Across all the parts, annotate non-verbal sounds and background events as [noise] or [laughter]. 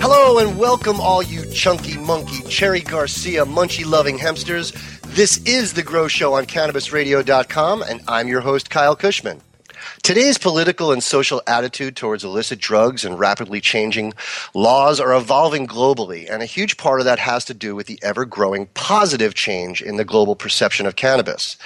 Hello and welcome, all you chunky monkey, Cherry Garcia, munchy loving hamsters. This is The Grow Show on CannabisRadio.com, and I'm your host, Kyle Kushman. Today's political and social attitude towards illicit drugs and rapidly changing laws are evolving globally, and a huge part of that has to do with the ever growing positive change in the global perception of cannabis.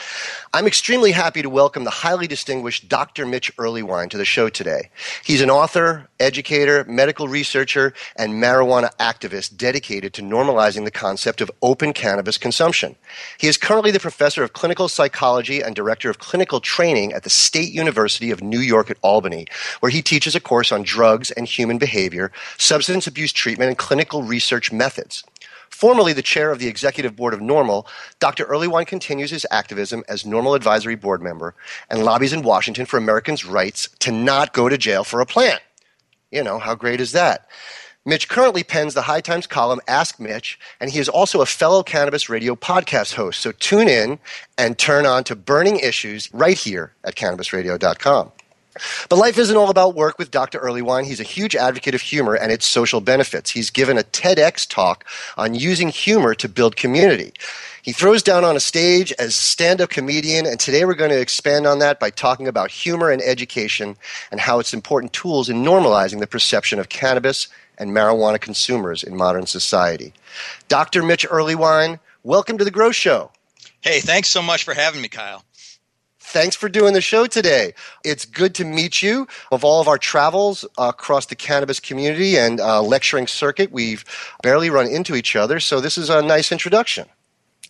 I'm extremely happy to welcome the highly distinguished Dr. Mitch Earleywine to the show today. He's an author, educator, medical researcher, and marijuana activist dedicated to normalizing the concept of open cannabis consumption. He is currently the professor of clinical psychology and director of clinical training at the State University of New York at Albany, where he teaches a course on drugs and human behavior, substance abuse treatment, and clinical research methods. Formerly the chair of the executive board of NORML, Dr. Earleywine continues his activism as NORML advisory board member and lobbies in Washington for Americans' rights to not go to jail for a plant. You know, how great is that? Mitch currently pens the High Times column Ask Mitch, and he is also a fellow Cannabis Radio podcast host. So tune in and turn on to burning issues right here at cannabisradio.com. But life isn't all about work with Dr. Earleywine. He's a huge advocate of humor and its social benefits. He's given a TEDx talk on using humor to build community. He throws down on a stage as stand up comedian, and today we're going to expand on that by talking about humor and education and how it's important tools in normalizing the perception of cannabis and marijuana consumers in modern society. Dr. Mitch Earleywine, welcome to the Grow Show. Hey, thanks so much for having me, Kyle. Thanks for doing the show today. It's good to meet you. Of all of our travels across the cannabis community and uh, lecturing circuit, we've barely run into each other, so this is a nice introduction.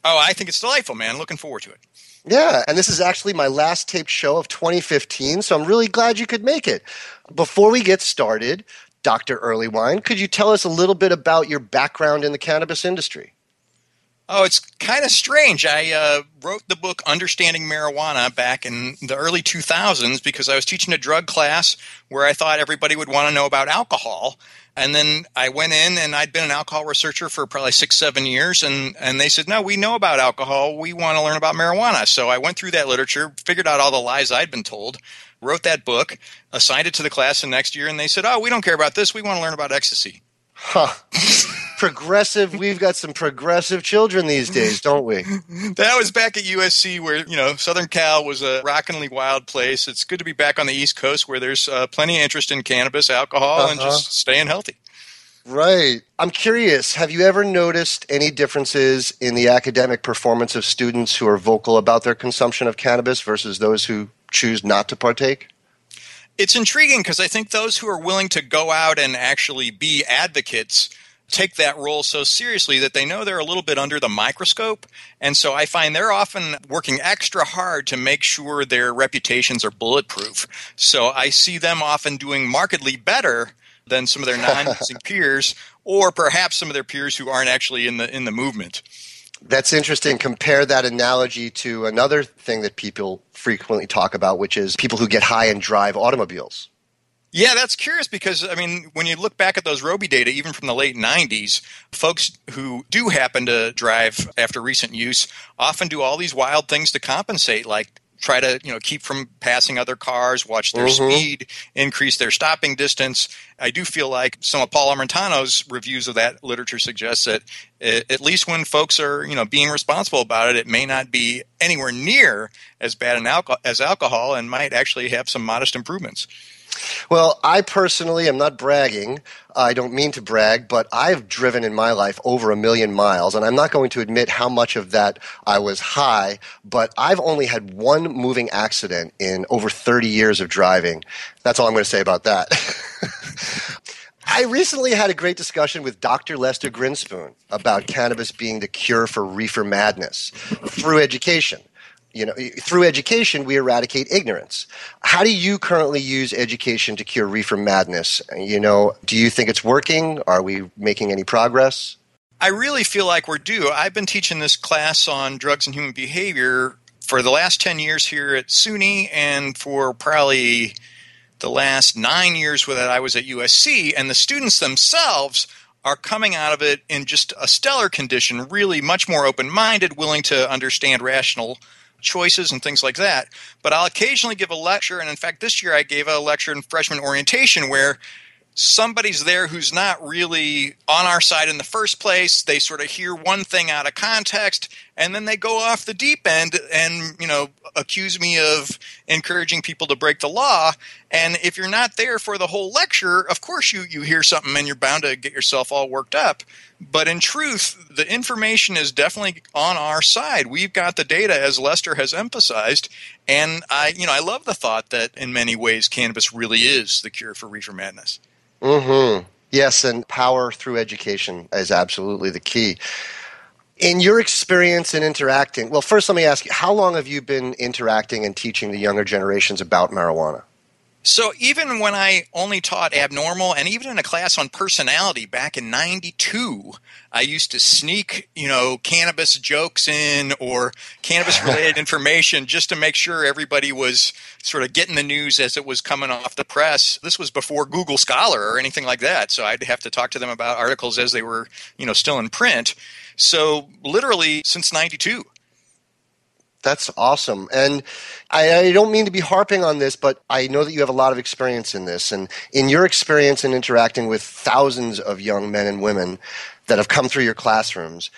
Oh, I think it's delightful, man. Looking forward to it. Yeah, and this is actually my last taped show of 2015, so I'm really glad you could make it. Before we get started, Dr. Earleywine, could you tell us a little bit about your background in the cannabis industry? Oh, it's kind of strange. I uh, wrote the book Understanding Marijuana back in the early 2000s because I was teaching a drug class where I thought everybody would want to know about alcohol. And then I went in and I'd been an alcohol researcher for probably six, seven years. And, and they said, no, we know about alcohol. We want to learn about marijuana. So I went through that literature, figured out all the lies I'd been told, wrote that book, assigned it to the class the next year. And they said, oh, we don't care about this. We want to learn about ecstasy. Huh. [laughs] progressive. We've got some progressive children these days, don't we? [laughs] that was back at USC, where you know Southern Cal was a rockingly wild place. It's good to be back on the East Coast, where there's uh, plenty of interest in cannabis, alcohol, uh-huh. and just staying healthy. Right. I'm curious. Have you ever noticed any differences in the academic performance of students who are vocal about their consumption of cannabis versus those who choose not to partake? It's intriguing because I think those who are willing to go out and actually be advocates take that role so seriously that they know they're a little bit under the microscope. And so I find they're often working extra hard to make sure their reputations are bulletproof. So I see them often doing markedly better than some of their [laughs] non-using peers or perhaps some of their peers who aren't actually in the in the movement. That's interesting. Compare that analogy to another thing that people frequently talk about, which is people who get high and drive automobiles. Yeah, that's curious because I mean, when you look back at those Robbe data, even from the late '90s, folks who do happen to drive after recent use often do all these wild things to compensate, like try to you know keep from passing other cars, watch their mm-hmm. speed, increase their stopping distance. I do feel like some of Paul Armentano's reviews of that literature suggests that at least when folks are you know being responsible about it, it may not be anywhere near as bad as alcohol, and might actually have some modest improvements. Well, I personally am not bragging. I don't mean to brag, but I've driven in my life over a million miles, and I'm not going to admit how much of that I was high, but I've only had one moving accident in over 30 years of driving. That's all I'm going to say about that. [laughs] I recently had a great discussion with Dr. Lester Grinspoon about cannabis being the cure for reefer madness through education you know, through education, we eradicate ignorance. How do you currently use education to cure reefer madness? You know, do you think it's working? Are we making any progress? I really feel like we're due. I've been teaching this class on drugs and human behavior for the last 10 years here at SUNY and for probably the last nine years that I was at USC. And the students themselves are coming out of it in just a stellar condition, really much more open minded, willing to understand rational choices and things like that. But I'll occasionally give a lecture, and in fact, this year I gave a lecture in freshman orientation where somebody's there who's not really on our side in the first place. They sort of hear one thing out of context and then they go off the deep end and, you know, accuse me of encouraging people to break the law. And if you're not there for the whole lecture, of course you, you hear something and you're bound to get yourself all worked up. But in truth, the information is definitely on our side. We've got the data, as Lester has emphasized, and I, you know, I love the thought that in many ways cannabis really is the cure for reefer madness. Mm-hmm. Yes, and power through education is absolutely the key. In your experience in interacting, well, first let me ask you, how long have you been interacting and teaching the younger generations about marijuana? So even when I only taught abnormal and even in a class on personality back in 92, I used to sneak, you know, cannabis jokes in or cannabis related [laughs] information just to make sure everybody was sort of getting the news as it was coming off the press. This was before Google Scholar or anything like that. So I'd have to talk to them about articles as they were, you know, still in print. So literally since 92. That's awesome. And I, I, don't mean to be harping on this, but I know that you have a lot of experience in this. And in your experience in interacting with thousands of young men and women that have come through your classrooms,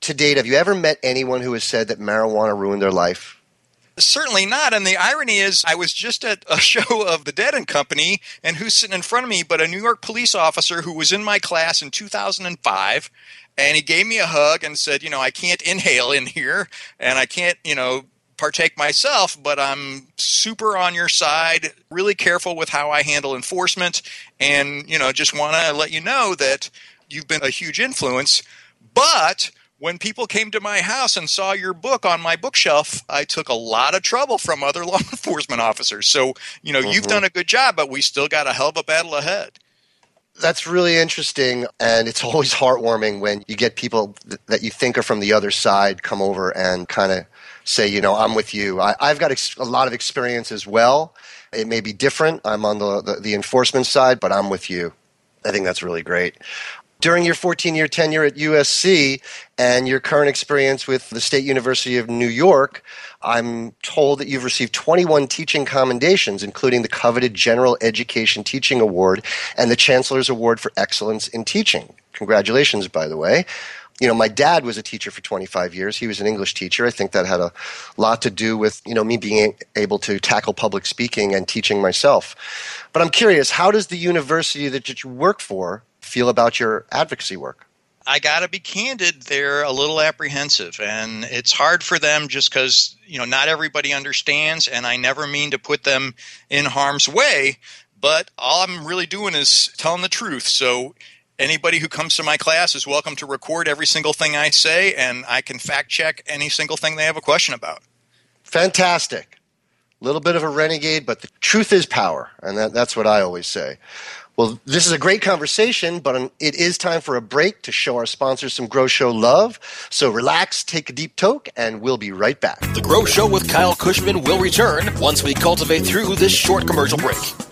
to date, have you ever met anyone who has said that marijuana ruined their life? Certainly not. And the irony is, I was just at a [laughs] show of the Dead and Company, and who's sitting in front of me but a New York police officer who was in my class in 2005 and he gave me a hug and said, you know, I can't inhale in here and I can't, you know, partake myself, but I'm super on your side, really careful with how I handle enforcement and, you know, just want to let you know that you've been a huge influence, but when people came to my house and saw your book on my bookshelf, I took a lot of trouble from other [laughs] law enforcement officers. So, you know, mm-hmm. you've done a good job, but we still got a hell of a battle ahead. That's really interesting, and it's [laughs] always heartwarming when you get people th- that you think are from the other side come over and kind of say, you know, I'm with you. I, have got ex- a lot of experience as well. It may be different. I'm on the, the, the enforcement side, but I'm with you. I think that's really great during your 14 year tenure at USC and your current experience with the State University of New York, I'm told that you've received 21 teaching commendations, including the coveted General Education Teaching Award and the Chancellor's Award for Excellence in Teaching. Congratulations, by the way. You know, my dad was a teacher for 25 years. He was an English teacher. I think that had a lot to do with, you know, me being able to tackle public speaking and teaching myself. But I'm curious, how does the university that you work for feel about your advocacy work? I got to be candid, they're a little apprehensive and it's hard for them just because, you know, not everybody understands and I never mean to put them in harm's way, but all I'm really doing is telling the truth. So anybody who comes to my class is welcome to record every single thing I say and I can fact check any single thing they have a question about. Fantastic. A little bit of a renegade, but the truth is power. And that, that's what I always say. Well, this is a great conversation, but um, it is time for a break to show our sponsors some Grow Show love. So relax, take a deep toke, and we'll be right back. The Grow Show with Kyle Kushman will return once we cultivate through this short commercial break.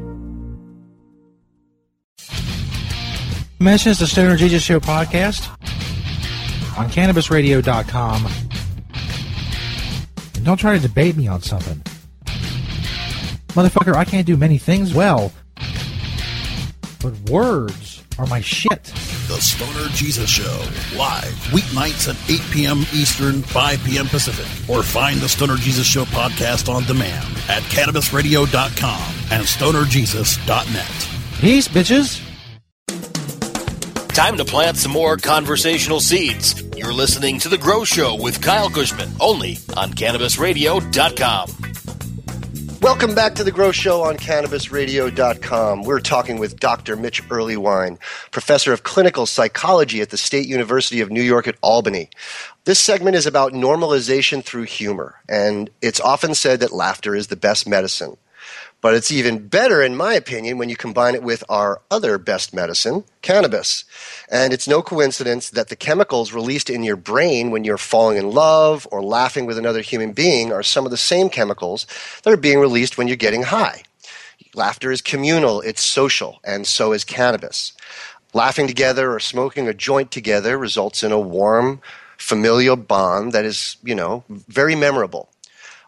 Mentions the Stoner Jesus Show podcast on CannabisRadio.com. And don't try to debate me on something. Motherfucker, I can't do many things well. But words are my shit. The Stoner Jesus Show, live weeknights at 8 p.m. Eastern, 5 p.m. Pacific. Or find the Stoner Jesus Show podcast on demand at CannabisRadio.com and StonerJesus.net. Peace, bitches. Time to plant some more conversational seeds. You're listening to The Grow Show with Kyle Kushman, only on CannabisRadio.com. Welcome back to the Grow Show on CannabisRadio.com. We're talking with Dr. Mitch Earleywine, professor of clinical psychology at the State University of New York at Albany. This segment is about normalization through humor, and it's often said that laughter is the best medicine. But it's even better, in my opinion, when you combine it with our other best medicine, cannabis. And it's no coincidence that the chemicals released in your brain when you're falling in love or laughing with another human being are some of the same chemicals that are being released when you're getting high. Laughter is communal, it's social, and so is cannabis. Laughing together or smoking a joint together results in a warm, familial bond that is, you know, very memorable.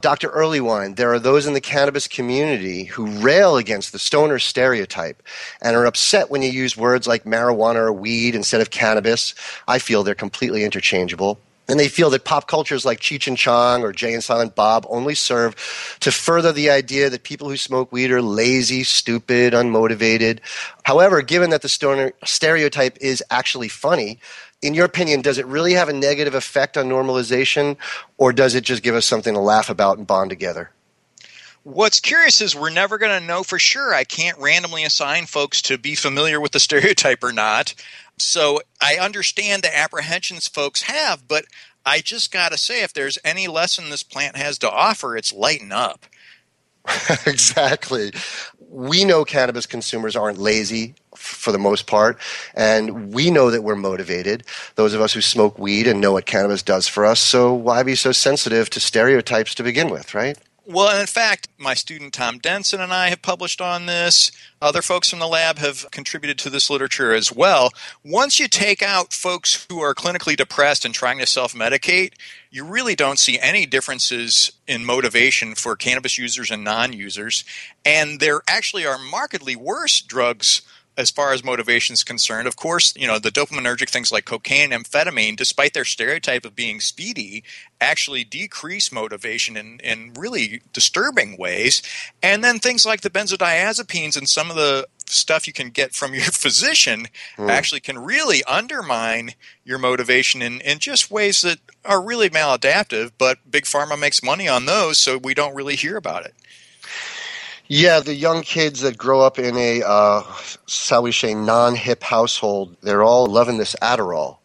Dr. Earleywine, there are those in the cannabis community who rail against the stoner stereotype and are upset when you use words like marijuana or weed instead of cannabis. I feel they're completely interchangeable. And they feel that pop cultures like Cheech and Chong or Jay and Silent Bob only serve to further the idea that people who smoke weed are lazy, stupid, unmotivated. However, given that the stoner stereotype is actually funny, in your opinion, does it really have a negative effect on normalization, or does it just give us something to laugh about and bond together? What's curious is we're never going to know for sure. I can't randomly assign folks to be familiar with the [laughs] stereotype or not. So I understand the apprehensions folks have, but I just got to say, if there's any lesson this plant has to offer, it's lighten up. [laughs] exactly. We know cannabis consumers aren't lazy for the most part, and we know that we're motivated. Those of us who smoke weed and know what cannabis does for us, so why be so sensitive to stereotypes to begin with, right? Well, in fact, my student Tom Denson and I have published on this. Other folks from the lab have contributed to this literature as well. Once you take out folks who are clinically depressed and trying to self medicate, you really don't see any differences in motivation for cannabis users and non users. And there actually are markedly worse drugs as far as motivation is concerned. Of course, you know, the dopaminergic things like cocaine and amphetamine, despite their stereotype of being speedy, actually decrease motivation in, in really disturbing ways. And then things like the benzodiazepines and some of the stuff you can get from your [laughs] physician mm. actually can really undermine your motivation in, in just ways that are really maladaptive, but Big Pharma makes money on those, so we don't really hear about it. Yeah, the young kids that grow up in a, uh, shall we say, non hip household, they're all loving this Adderall.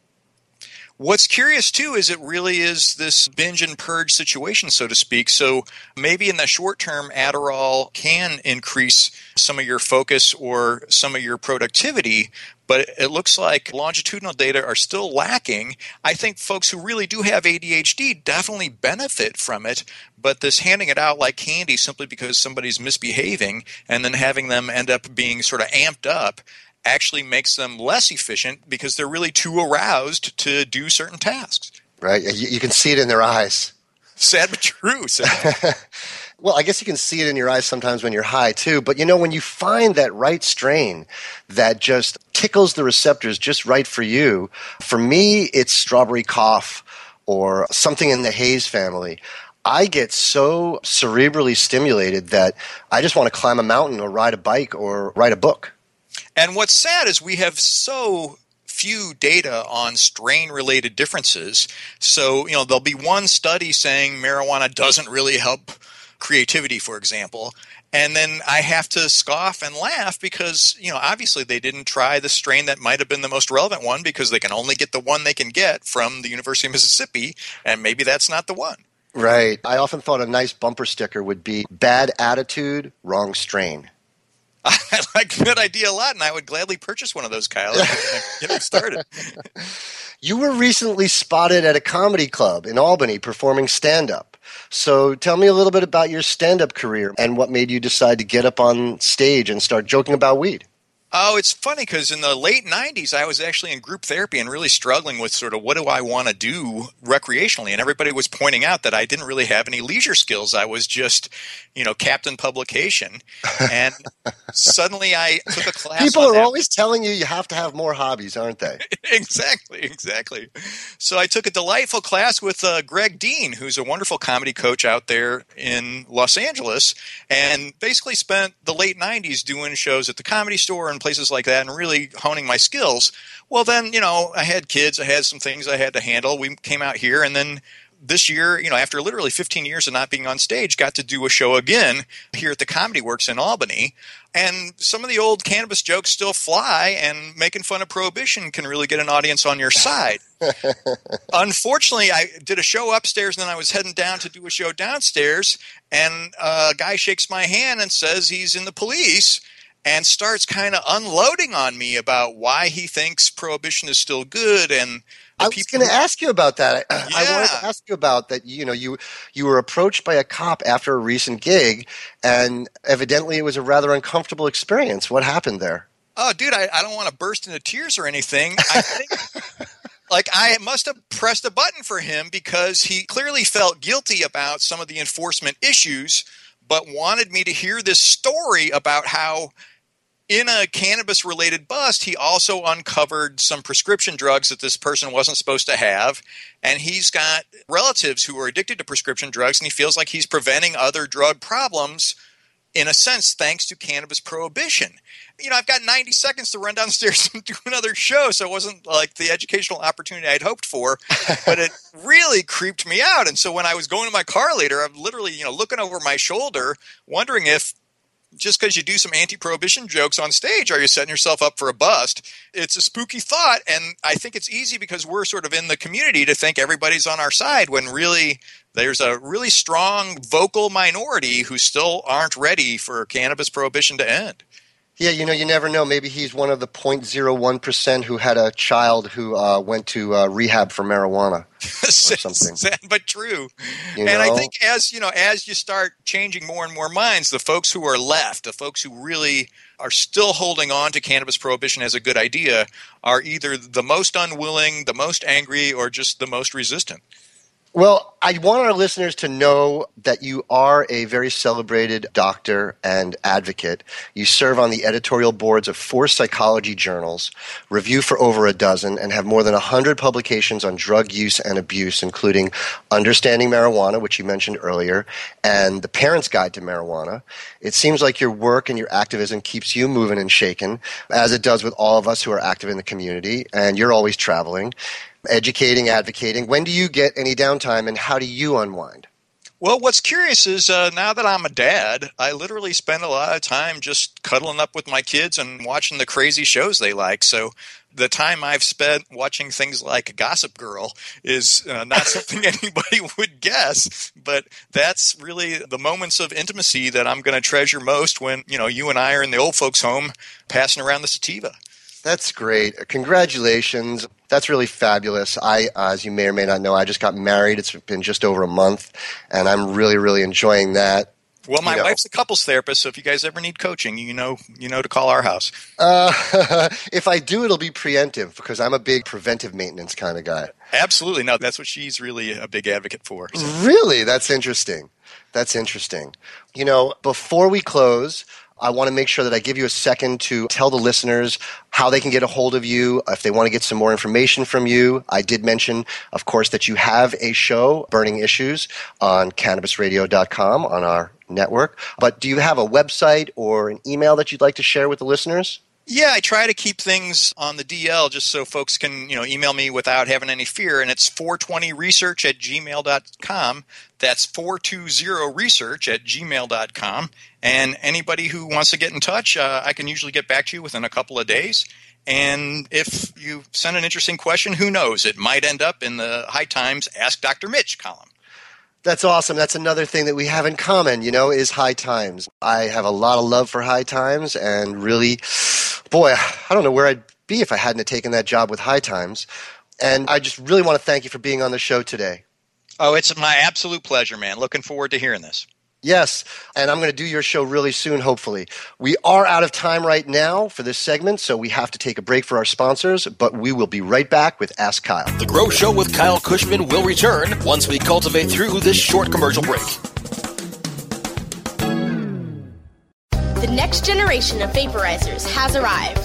What's curious too is it really is this binge and purge situation, so to speak. So maybe in the short term, Adderall can increase some of your focus or some of your productivity, but it looks like longitudinal data are still lacking. I think folks who really do have ADHD definitely benefit from it, but this handing it out like candy simply because somebody's misbehaving and then having them end up being sort of amped up actually makes them less efficient because they're really too aroused to do certain tasks. Right. You, you can see it in their eyes. Sad but true. Sad. [laughs] Well, I guess you can see it in your eyes sometimes when you're high too. But you know, when you find that right strain that just tickles the receptors just right for you, for me, it's strawberry cough or something in the Haze family. I get so cerebrally stimulated that I just want to climb a mountain or ride a bike or write a book. And what's sad is we have so few data on strain related differences. So, you know, there'll be one study saying marijuana doesn't really help creativity, for example. And then I have to scoff and laugh because, you know, obviously they didn't try the strain that might have been the most relevant one because they can only get the one they can get from the University of Mississippi, and maybe that's not the one. Right. I often thought a nice bumper sticker would be bad attitude, wrong strain. [laughs] I like that idea a lot, and I would gladly purchase one of those, Kyle. Get it started. [laughs] you were recently spotted at a comedy club in Albany performing stand up. So tell me a little bit about your stand up career and what made you decide to get up on stage and start joking about weed. Oh, it's funny because in the late 90s, I was actually in group therapy and really struggling with sort of what do I want to do recreationally. And everybody was pointing out that I didn't really have any leisure skills. I was just, you know, captain publication. And [laughs] suddenly I took a class. People are that. always telling you you have to have more hobbies, aren't they? [laughs] exactly, exactly. So I took a delightful class with uh, Greg Dean, who's a wonderful comedy coach out there in Los Angeles, and basically spent the late 90s doing shows at the comedy store and and places like that and really honing my skills. Well, then, you know, I had kids, I had some things I had to handle. We came out here and then this year, you know, after literally 15 years of not being on stage, got to do a show again here at the Comedy Works in Albany. And some of the old cannabis jokes still fly, and making fun of prohibition can really get an audience on your side. [laughs] Unfortunately, I did a show upstairs, and then I was heading down to do a show downstairs, and a guy shakes my hand and says he's in the police and starts kind of unloading on me about why he thinks prohibition is still good and I was going to ask you about that. I, yeah. [clears throat] I wanted to ask you about that. You know, you you were approached by a cop after a recent gig, and evidently it was a rather uncomfortable experience. What happened there? Oh, dude, I, I don't want to burst into tears or anything. I think, [laughs] like, I must have pressed a button for him because he clearly felt guilty about some of the enforcement issues, but wanted me to hear this story about how in a cannabis related bust, he also uncovered some prescription drugs that this person wasn't supposed to have. And he's got relatives who are addicted to prescription drugs, and he feels like he's preventing other drug problems in a sense thanks to cannabis prohibition. You know, I've got 90 seconds to run downstairs [laughs] and do another show, so it wasn't like the educational opportunity I'd hoped for, but it [laughs] really creeped me out. And so when I was going to my car later, I'm literally, you know, looking over my shoulder, wondering if just because you do some anti-prohibition jokes on stage are you setting yourself up for a bust? It's a spooky thought and i think it's easy because we're sort of in the community to think everybody's on our side when really there's a really strong vocal minority who still aren't ready for cannabis prohibition to end yeah, you know, you never know. Maybe he's one of the 0.01% who had a child who uh, went to uh, rehab for marijuana [laughs] or something. Sad, but true. You and know? I think as, you know, as you start changing more and more minds, the folks who are left, the folks who really are still holding on to cannabis prohibition as a good idea are either the most unwilling, the most angry, or just the most resistant. Well, I want our listeners to know that you are a very celebrated doctor and advocate. You serve on the editorial boards of four psychology journals, review for over a dozen, and have more than 100 publications on drug use and abuse, including Understanding Marijuana, which you mentioned earlier, and The Parent's Guide to Marijuana. It seems like your work and your activism keeps you moving and shaking, as it does with all of us who are active in the community, and you're always traveling educating, advocating. When do you get any downtime and how do you unwind? Well, what's curious is uh, now that I'm a dad, I literally spend a lot of time just cuddling up with my kids and watching the crazy shows they like. So the time I've spent watching things like Gossip Girl is uh, not [laughs] something anybody would guess, but that's really the moments of intimacy that I'm going to treasure most when, you know, you and I are in the old folks' home passing around the sativa. That's great. Congratulations. That's really fabulous. I, uh, as you may or may not know, I just got married. It's been just over a month, and I'm really, really enjoying that. Well, my you know. wife's a couples therapist, so if you guys ever need coaching, you know, you know to call our house. Uh, [laughs] if I do, it'll be preemptive because I'm a big preventive maintenance kind of guy. Absolutely, no, that's what she's really a big advocate for. So. Really, that's interesting. That's interesting. You know, before we close, I want to make sure that I give you a second to tell the listeners how they can get a hold of you if they want to get some more information from you. I did mention, of course, that you have a show, Burning Issues, on cannabisradio.com on our network. But do you have a website or an email that you'd like to share with the listeners? Yeah, I try to keep things on the DL just so folks can, you know, email me without having any fear. And it's 420research at gmail.com. That's 420research at gmail.com. And anybody who wants to get in touch, uh, I can usually get back to you within a couple of days. And if you send an interesting question, who knows? It might end up in the High Times Ask Dr. Mitch column. That's awesome. That's another thing that we have in common, you know, is High Times. I have a lot of love for High Times and really, boy, I don't know where I'd be if I hadn't taken that job with High Times. And I just really want to thank you for being on the show today. Oh, it's my absolute pleasure, man. Looking forward to hearing this. Yes, and I'm going to do your show really soon, hopefully. We are out of time right now for this segment, so we have to take a break for our sponsors, but we will be right back with Ask Kyle. The Grow Show with Kyle Kushman will return once we cultivate through this short commercial break. The next generation of vaporizers has arrived.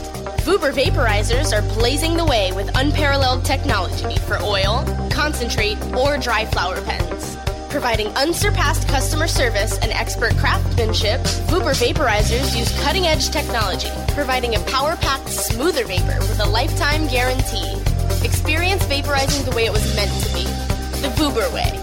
Vuber vaporizers are blazing the way with unparalleled technology for oil, concentrate, or dry flower pens. Providing unsurpassed customer service and expert craftsmanship, Vuber vaporizers use cutting edge technology, providing a power packed, smoother vapor with a lifetime guarantee. Experience vaporizing the way it was meant to be the Vuber way.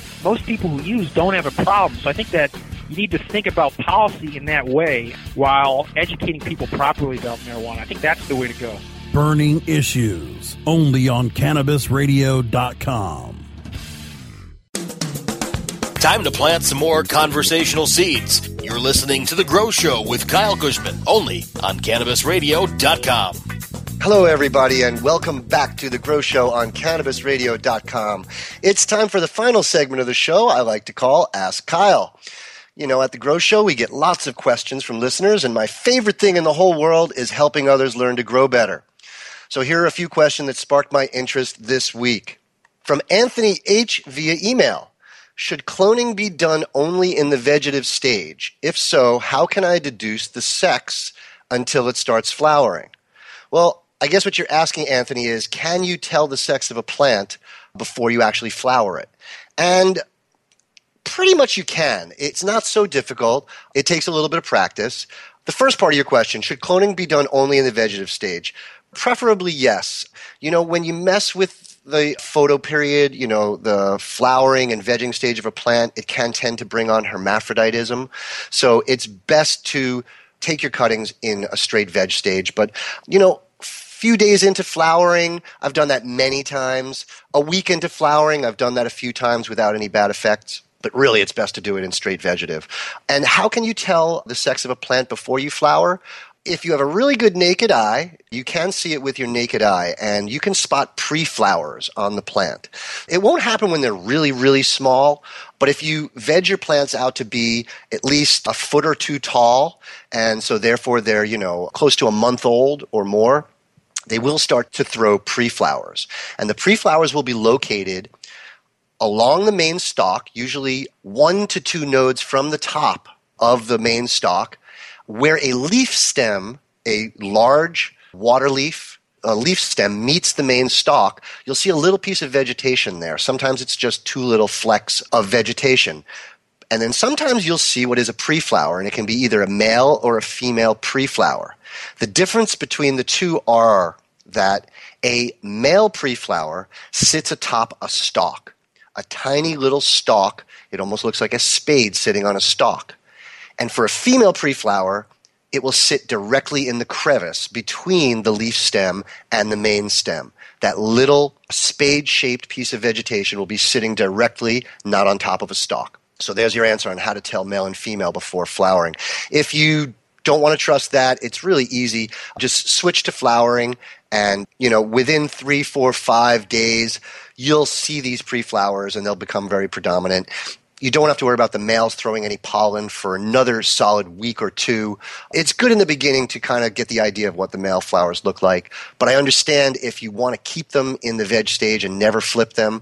most people who use don't have a problem. So I think that you need to think about policy in that way while educating people properly about marijuana. I think that's the way to go. Burning Issues, only on CannabisRadio.com. Time to plant some more conversational seeds. You're listening to The Grow Show with Kyle Kushman, only on CannabisRadio.com. Hello, everybody, and welcome back to The Grow Show on CannabisRadio.com. It's time for the final segment of the show I like to call Ask Kyle. You know, at The Grow Show, we get lots of questions from listeners, and my favorite thing in the whole world is helping others learn to grow better. So here are a few questions that sparked my interest this week. From Anthony H. via email. Should cloning be done only in the vegetative stage? If so, how can I deduce the sex until it starts flowering? Well, I guess what you're asking, Anthony, is can you tell the sex of a plant before you actually flower it? And pretty much you can. It's not so difficult. It takes a little bit of practice. The first part of your question should cloning be done only in the vegetative stage? Preferably, yes. You know, when you mess with the photo period, you know, the flowering and vegging stage of a plant, it can tend to bring on hermaphroditism. So it's best to take your cuttings in a straight veg stage. But, you know, few days into flowering, I've done that many times. A week into flowering, I've done that a few times without any bad effects. But really, it's best to do it in straight vegetative. And how can you tell the sex of a plant before you flower? if you have a really good naked eye, you can see it with your naked eye and you can spot pre flowers on the plant. It won't happen when they're really, really small, but if you veg your plants out to be at least a foot or two tall, and so therefore they're, you know, close to a month old or more, they will start to throw pre flowers. And the pre flowers will be located along the main stalk, usually one to two nodes from the top of the main stalk where a leaf stem, a large water leaf, a leaf stem meets the main stalk, you'll see a little piece of vegetation there. Sometimes it's just two little flecks of vegetation. And then sometimes you'll see what is a pre-flower, and it can be either a male or a female pre-flower. The difference between the two are that a male pre-flower sits atop a stalk, a tiny little stalk. It almost looks like a spade sitting on a stalk. And for a female pre-flower, it will sit directly in the crevice between the leaf stem and the main stem. That little spade shaped piece of vegetation will be sitting directly, not on top of a stalk. So there's your answer on how to tell male and female before flowering. If you don't want to trust that, it's really easy. Just switch to flowering, and you know within three, four, five days, you'll see these pre-flowers, and they'll become very predominant. You don't have to worry about the males throwing any pollen for another solid week or two. It's good in the beginning to kind of get the idea of what the male flowers look like. But I understand if you want to keep them in the veg stage and never flip them,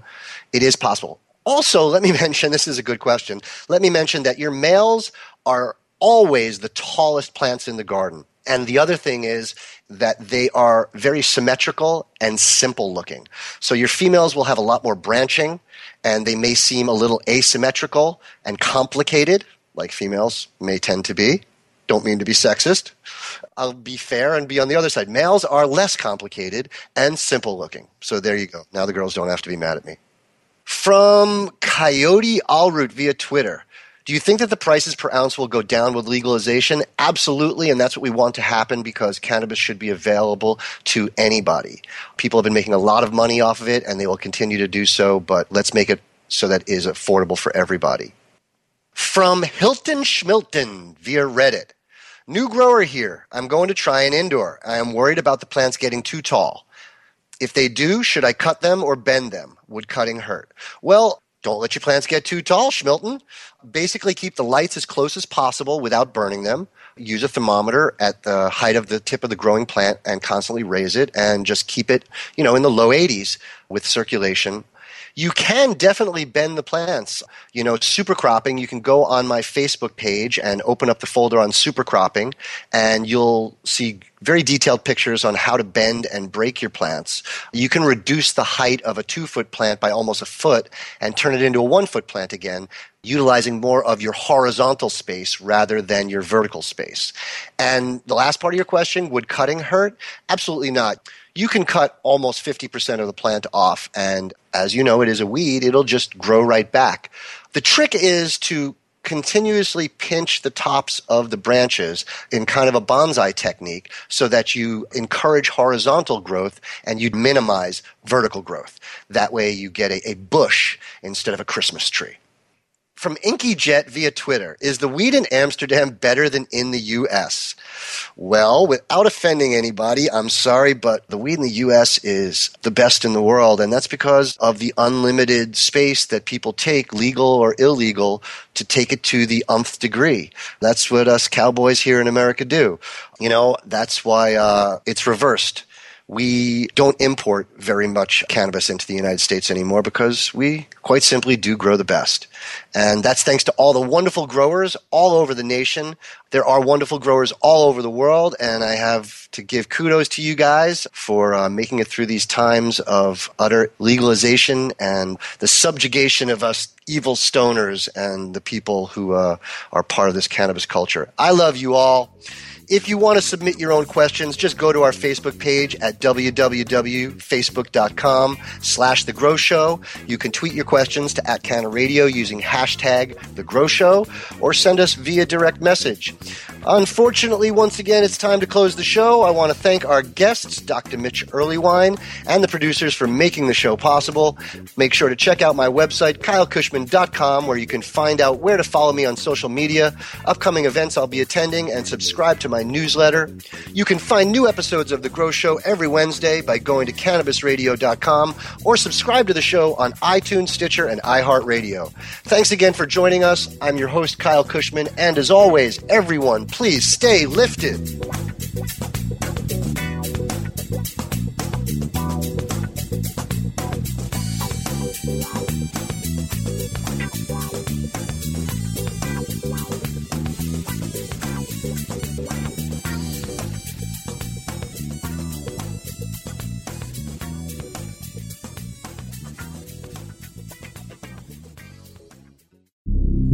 it is possible. Also, let me [laughs] mention this is a good question. Let me mention that your males are always the tallest plants in the garden. And the other thing is that they are very symmetrical and simple looking. So your females will have a lot more branching and they may seem a little asymmetrical and complicated, like females may tend to be. Don't mean to be sexist. I'll be fair and be on the other side. Males are less complicated and simple looking. So there you go. Now the girls don't have to be mad at me. From Coyote Allroot via Twitter. Do you think that the prices per ounce will go down with legalization? Absolutely, and that's what we want to happen because cannabis should be available to anybody. People have been making a lot of money off of it, and they will continue to do so, but let's make it so that it is affordable for everybody. From Hilton Schmilton via Reddit. New grower here. I'm going to try an indoor. I am worried about the plants getting too tall. If they do, should I cut them or bend them? Would cutting hurt? Well, don't let your plants get too tall, Schmilton. Basically, keep the lights as close as possible without burning them. Use a thermometer at the height of the tip of the growing plant and constantly raise it and just keep it, you know, in the low 80s with circulation you can definitely bend the plants. You know, super cropping, you can go on my Facebook page and open up the folder on super cropping, and you'll see very detailed pictures on how to bend and break your plants. You can reduce the height of a two foot plant by almost a foot and turn it into a one foot plant again, utilizing more of your horizontal space rather than your vertical space. And the last part of your question would cutting hurt? Absolutely not you can cut almost 50% of the plant off. And as you know, it is a weed, it'll just grow right back. The trick is to continuously pinch the tops of the branches in kind of a bonsai technique so that you encourage horizontal growth and you minimize vertical growth. That way you get a, a bush instead of a Christmas tree from Inky Jet via Twitter. Is the weed in Amsterdam better than in the U.S.? Well, without offending anybody, I'm sorry, but the weed in the U.S. is the best in the world, and that's because of the unlimited space that people take, legal or illegal, to take it to the umph degree. That's what us cowboys here in America do. You know, that's why uh, it's reversed we don't import very much cannabis into the United States anymore because we quite simply do grow the best. And that's thanks to all the wonderful growers all over the nation. There are wonderful growers all over the world, and I have to give kudos to you guys for uh, making it through these times of utter legalization and the subjugation of us evil stoners and the people who uh, are part of this cannabis culture. I love you all. If you want to submit your own questions, just go to our Facebook page at www.facebook.com slash The Grow Show. You can tweet your questions to at Canna Radio using hashtag The Grow Show or send us via direct message. Unfortunately, once again, it's time to close the show. I want to thank our guests, Dr. Mitch Earleywine, and the producers for making the show possible. Make sure to check out my website, kylekushman.com, where you can find out where to follow me on social media, upcoming events I'll be attending, and subscribe to my newsletter. You can find new episodes of The Grow Show every Wednesday by going to cannabisradio.com or subscribe to the show on iTunes, Stitcher, and iHeartRadio. Thanks again for joining us. I'm your host, Kyle Kushman, and as always, everyone, please stay lifted.